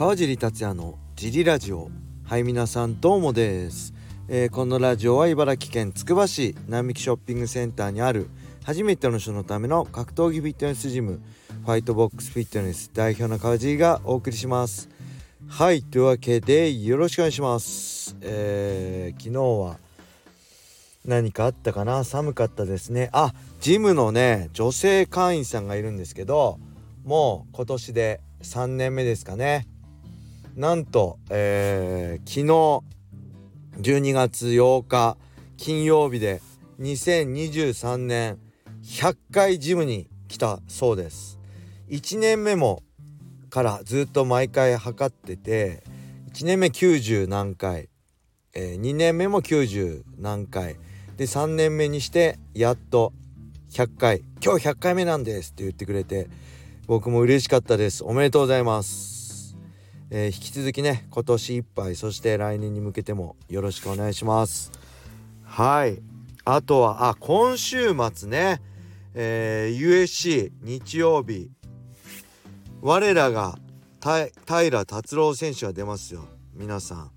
川尻達也のジリラジオ。はい皆さんどうもです、えー、このラジオは茨城県つくば市並木ショッピングセンターにある初めての人のための格闘技フィットネスジムファイトボックスフィットネス代表の川尻がお送りします。はいというわけでよろしくお願いします。えー、昨日は何かあったかな？寒かったですね。あジムのね女性会員さんがいるんですけどもう今年で3年目ですかね。なんと、えー、昨日12月8日金曜日で2023年100回ジムに来たそうです。1年目もからずっと毎回測ってて1年目90何回、えー、2年目も90何回で3年目にしてやっと100回今日100回目なんですって言ってくれて僕も嬉しかったです。おめでとうございます。えー、引き続きね今年いっぱいそして来年に向けてもよろしくお願いします。はい。あとはあ今週末ねえー、USC 日曜日。我らが平達郎選手が出ますよ。皆さん。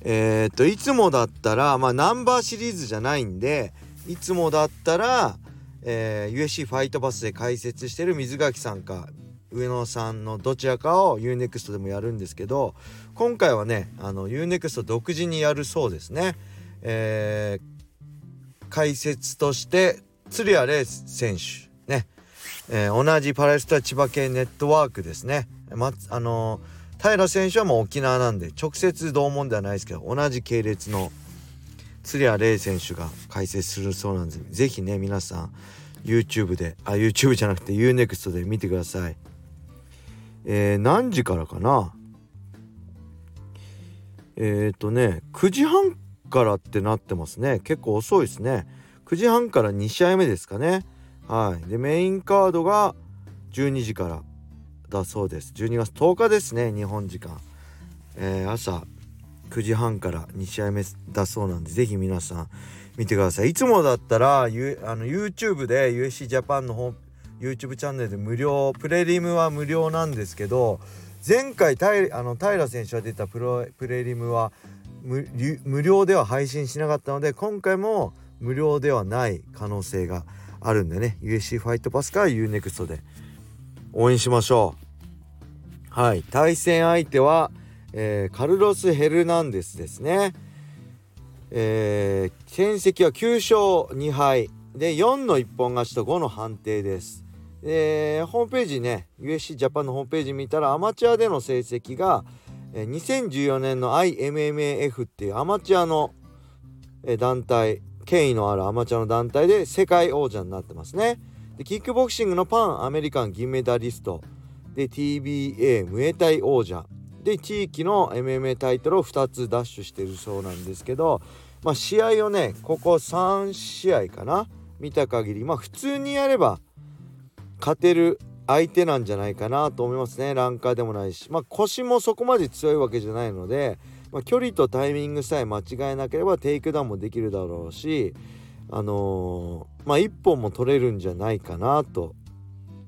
えー、っといつもだったらまあナンバーシリーズじゃないんでいつもだったらえー、USC ファイトパスで解説してる水垣さんか上野さんのどちらかを UNEXT でもやるんですけど今回はねあの UNEXT 独自にやるそうですね。えー、解説として鶴谷玲選手ね、えー、同じパレスタ千葉県ネットワークですね。まあの平選手はもう沖縄なんで直接同門ではないですけど同じ系列の鶴谷玲選手が解説するそうなんで是非ね皆さん YouTube であ YouTube じゃなくて UNEXT で見てくださいえー、何時からかな？えっ、ー、とね9時半からってなってますね。結構遅いですね。9時半から2試合目ですかね。はい。でメインカードが12時からだそうです。12月10日ですね日本時間、えー、朝9時半から2試合目だそうなんで是非皆さん見てください。いつもだったら、U、あの YouTube で USC ジャパンの YouTube チャンネルで無料プレリムは無料なんですけど前回あの平選手が出たプロプレリムは無料では配信しなかったので今回も無料ではない可能性があるんでね USC ファイトパスから UNEXT で応援しましょうはい対戦相手はえー、カルロス・ヘルナンデスですね。えー、戦績は9勝2敗で4の一本勝ちと5の判定です。えー、ホームページね USC ジャパンのホームページ見たらアマチュアでの成績が、えー、2014年の IMMAF っていうアマチュアの、えー、団体権威のあるアマチュアの団体で世界王者になってますね。でキックボクシングのパンアメリカン銀メダリスト。で TBA ムエタイ王者。で地域の MMA タイトルを2つダッシュしてるそうなんですけど、まあ、試合をねここ3試合かな？見た限りまあ普通にやれば勝てる相手なんじゃないかなと思いますね。ランカーでもないし、まあ、腰もそこまで強いわけじゃないので、まあ、距離とタイミングさえ間違えなければテイクダウンもできるだろうしあのー、まあ1本も取れるんじゃないかなと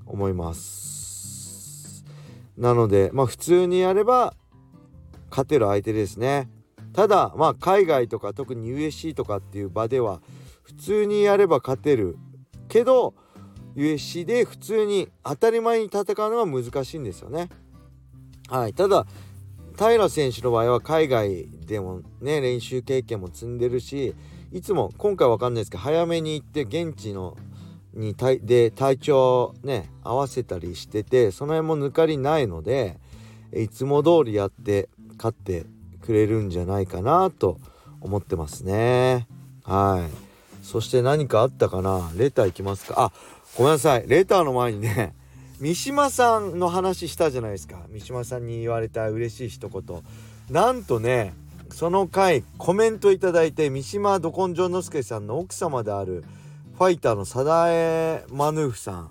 思います。なのでまあ普通にやれば勝てる相手ですね。ただまあ海外とか特に USC とかっていう場では普通にやれば勝てるけど USC で普通に当たり前に戦うのは難しいんですよね。はい。ただ平選手の場合は海外でもね練習経験も積んでるしいつも今回わかんないですけど早めに行って現地のにで体調ね合わせたりしててその辺も抜かりないのでいつも通りやって勝ってくれるんじゃないかなと思ってますね。はい。そして何かあったかな？レターいきますか。あごめんなさい。レターの前にね 三島さんの話したじゃないですか。三島さんに言われた嬉しい一言。なんとねその回コメントいただいて三島ど根性之助さんの奥様であるファイターのサダエマヌーフさん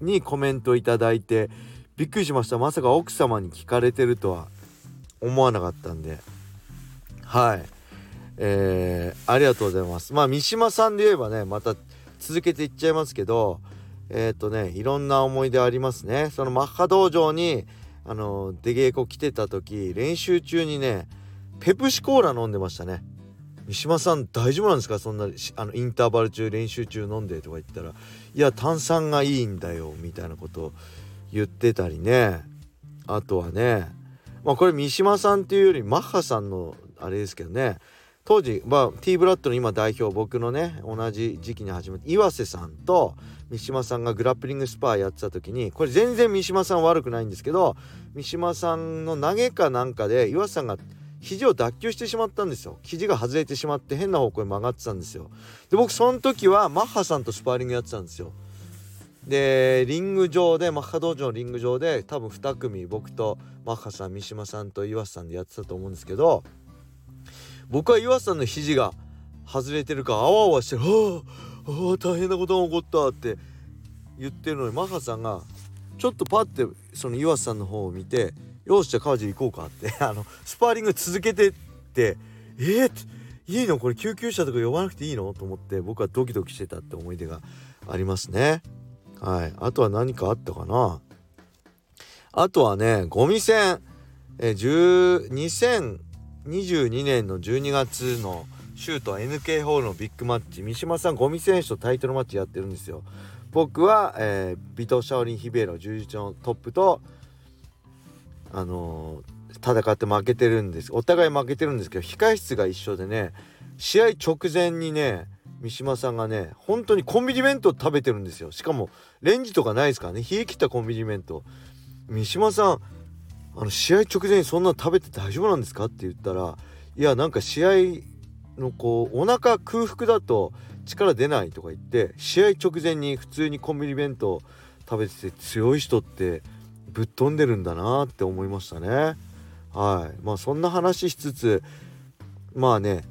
にコメントいただいてびっくりしました。まさか奥様に聞かれてるとは思わなかったんで。はい。えー、ありがとうございます。まあ三島さんで言えばねまた続けていっちゃいますけどえっ、ー、とねいろんな思い出ありますね。そのマッハ道場にあの出稽古来てた時練習中にねペプシコーラ飲んでましたね。三島さん大丈夫なんですか？そんなあのインターバル中練習中飲んでとか言ったらいや炭酸がいいんだよみたいなことを言ってたりね。あとはねまあこれ三島さんっていうよりマッハさんのあれですけどね。当時、まあ、T ブラッドの今代表僕のね同じ時期に始めて岩瀬さんと三島さんがグラップリングスパーやってた時にこれ全然三島さん悪くないんですけど三島さんの投げかなんかで岩瀬さんが肘を脱臼してしまったんですよ。肘が外れてしまって変な方向に曲がってたんですよ。で僕その時はマッハさんとスパーリングやってたんですよ。でリング上でマッハ道場のリング上で多分2組僕とマッハさん三島さんと岩瀬さんでやってたと思うんですけど僕は岩瀬さんの肘が外れてるかあわあわしてる「はああ大変なことが起こった」って。言ってるのにマハさんがちょっとパッてその岩瀬さんの方を見て「よしじゃあ川尻行こうか」って。あのスパーリング続けてって「えー、いいの？これ救急車とか呼ばなくていいの?」と思って僕はドキドキしてたって思い出がありますね。はい、あとは何かあったかな？あとはねゴミ戦えー、2022年の12月のシュート NK ホールのビッグマッチ三島さんゴミ選手とタイトルマッチやってるんですよ。僕は、えー、ビト・シャオリン・ヒベロ柔術のトップとあのー、戦って負けてるんです。お互い負けてるんですけど控え室が一緒でね試合直前にね三島さんがね本当にコンビニ弁当食べてるんですよ。しかもレンジとかないですからね。冷え切ったコンビニ弁当。三島さんあの試合直前にそんな食べて大丈夫なんですかって言ったらいやなんか試合のこうお腹空腹だと力出ないとか言って試合直前に普通にコンビニ弁当食べてて強い人ってぶっ飛んでるんだなって思いましたね。はい。まあそんな話しつつまあね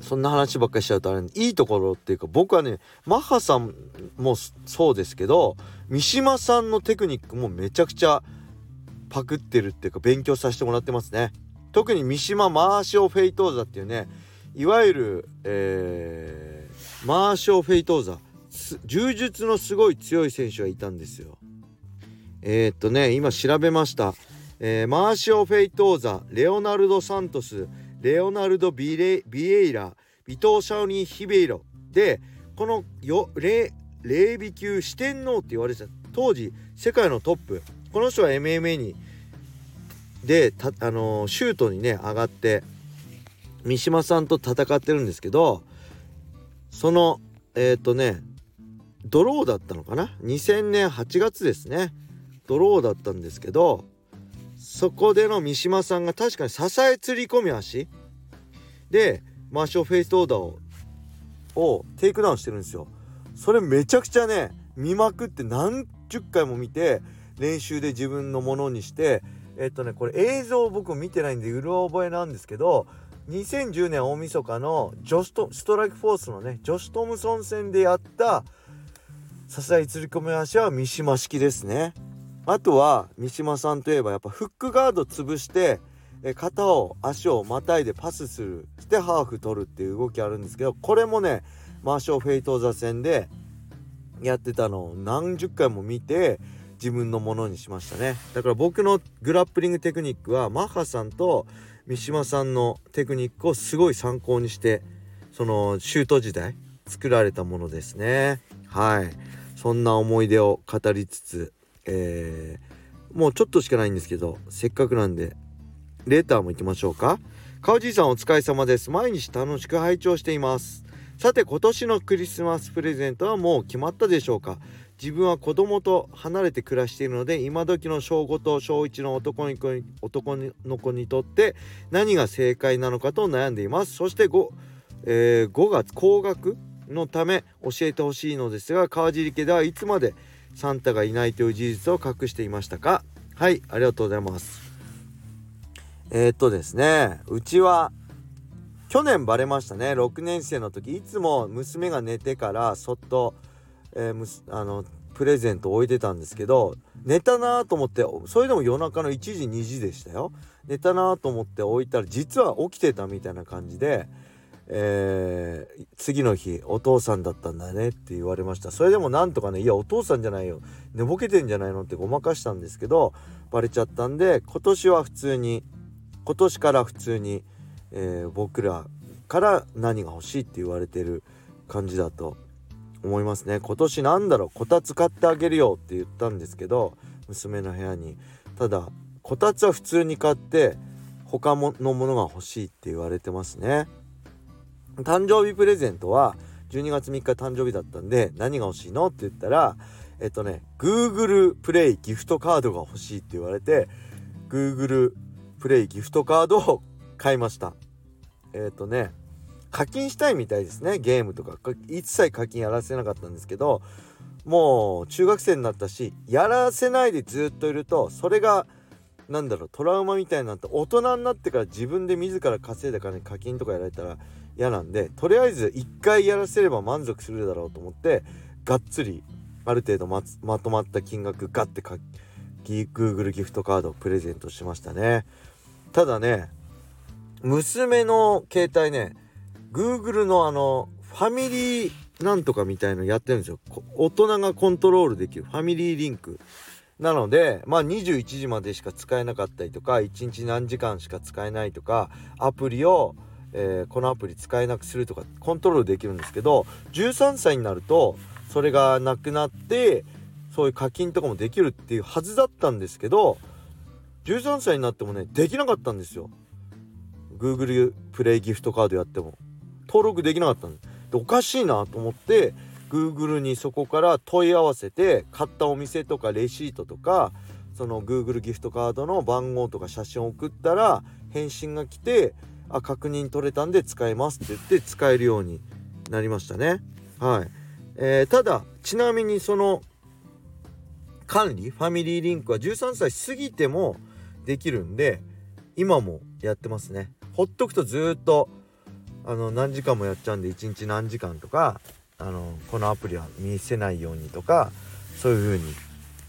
そんな話ばっかりしちゃうとあれいいところっていうか僕はねマッハさんもそうですけど三島さんのテクニックもめちゃくちゃパクってるっていうか勉強させてもらってますね。特に三島マーシオ・フェイトーザっていうねいわゆる、えー、マーシオ・フェイトーザ柔術のすごい強い選手がいたんですよ。えー、っとね今調べました、えー、マーシオ・フェイトーザレオナルド・サントスレオナルド・ビレビエイラビトー・シャオリン・ヒベイロ。でこのよレーヴィ級四天王って言われてた。当時世界のトップ。この人は MMA にでたあのー、シュートにね上がって三島さんと戦ってるんですけどそのえっ、ー、とねドローだったのかな？2000年8月ですね。ドローだったんですけどそこでの三島さんが確かに支え釣り込み足。でマーショーフェイスオーダーををテイクダウンしてるんですよ。それめちゃくちゃね見まくって何十回も見て練習で自分のものにしてえっとねこれ映像僕見てないんでうる覚えなんですけど2010年大晦日のジョストストライクフォースのねジョシュ・トムソン戦でやった支え釣り込み足は三島式ですね。あとは三島さんといえばやっぱフックガード潰して肩を足をまたいでパスするしてハーフ取るっていう動きあるんですけどこれもねマーショー・フェイトーザ戦でやってたのを何十回も見て自分のものにしましたね。だから僕のグラップリングテクニックはマッハさんと三島さんのテクニックをすごい参考にしてそのシュート時代作られたものですね。はい。そんな思い出を語りつつ、えー、もうちょっとしかないんですけどせっかくなんでレーターも行きましょうか。川地さんお疲れ様です。毎日楽しく拝聴しています。さて今年のクリスマスプレゼントはもう決まったでしょうか？自分は子供と離れて暮らしているので今時の小5と小1の男の子に男の子にとって何が正解なのかと悩んでいます。そして 5,、えー、5月高額のため教えてほしいのですが川尻家ではいつまでサンタがいないという事実を隠していましたか？はいありがとうございます。えー、っとですねうちは去年バレましたね。6年生の時いつも娘が寝てからそっとえー、あのプレゼント置いてたんですけど寝たなと思ってそれでも夜中の1時2時でしたよ。寝たなと思って置いたら実は起きてたみたいな感じで、えー、次の日お父さんだったんだねって言われました。それでもなんとかねいやお父さんじゃないよ。寝ぼけてんじゃないの？ってごまかしたんですけどバレちゃったんで今年は普通に今年から普通に、えー、僕らから何が欲しいって言われてる感じだと思いますね。今年なんだろうこたつ買ってあげるよって言ったんですけど娘の部屋に。ただこたつは普通に買って他のものが欲しいって言われてますね。誕生日プレゼントは12月3日誕生日だったんで何が欲しいのって言ったらえっとね Google プレイギフトカードが欲しいって言われて Google プレイギフトカードを買いました。えっとね課金したいみたいですね。ゲームとか。一切課金やらせなかったんですけどもう中学生になったしやらせないでずっといるとそれがなんだろうトラウマみたいになって大人になってから自分で自ら稼いだ金課金とかやられたら嫌なんでとりあえず1回やらせれば満足するだろうと思ってがっつりある程度ままとまった金額ガッてか Google ギフトカードをプレゼントしましたね。ただね娘の携帯ね Google のあのファミリーなんとかみたいのやってるんですよ。大人がコントロールできる。ファミリーリンク。なのでまあ21時までしか使えなかったりとか1日何時間しか使えないとかアプリをえー、このアプリ使えなくするとかコントロールできるんですけど13歳になるとそれがなくなってそういう課金とかもできるっていうはずだったんですけど13歳になってもねできなかったんですよ。Google プレイギフトカードやっても。登録できなかったんでおかしいなと思って Google にそこから問い合わせて買ったお店とかレシートとかその Google ギフトカードの番号とか写真を送ったら返信が来てあ確認取れたんで使えますって言って使えるようになりましたね。はい、えー、ただちなみにその管理ファミリーリンクは13歳過ぎてもできるんで今もやってますね。ほっとくとずっとあの何時間もやっちゃうんで1日何時間とかあのこのアプリは見せないようにとかそういう風に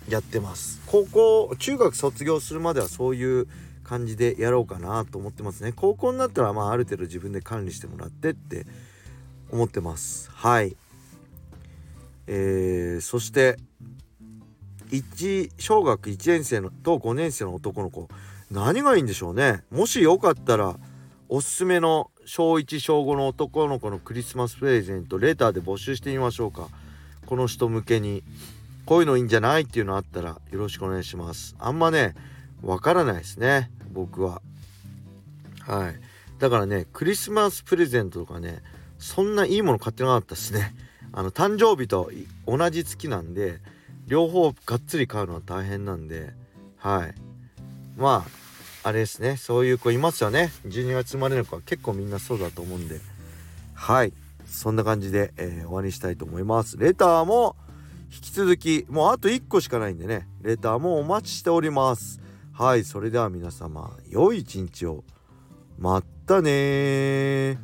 やってます。高校中学卒業するまではそういう感じでやろうかなと思ってますね。高校になったらまあある程度自分で管理してもらってって思ってます。はい。えー、そして1小学1年生のと5年生の男の子。何がいいんでしょうね。もしよかったらおすすめの小1小5の男の子のクリスマスプレゼントレターで募集してみましょうか。この人向けに。こういうのいいんじゃないっていうのあったらよろしくお願いします。あんまねわからないですね僕は。はい。だからねクリスマスプレゼントとかねそんないいもの買ってなかったですね。あの誕生日と同じ月なんで両方がっつり買うのは大変なんで。はい。まああれですね。そういう子いますよね。12月生まれの子は。結構みんなそうだと思うんで。はい。そんな感じで、えー、終わりにしたいと思います。レターも引き続きもうあと1個しかないんでね。レターもお待ちしております。はい。それでは皆様良い一日を。またね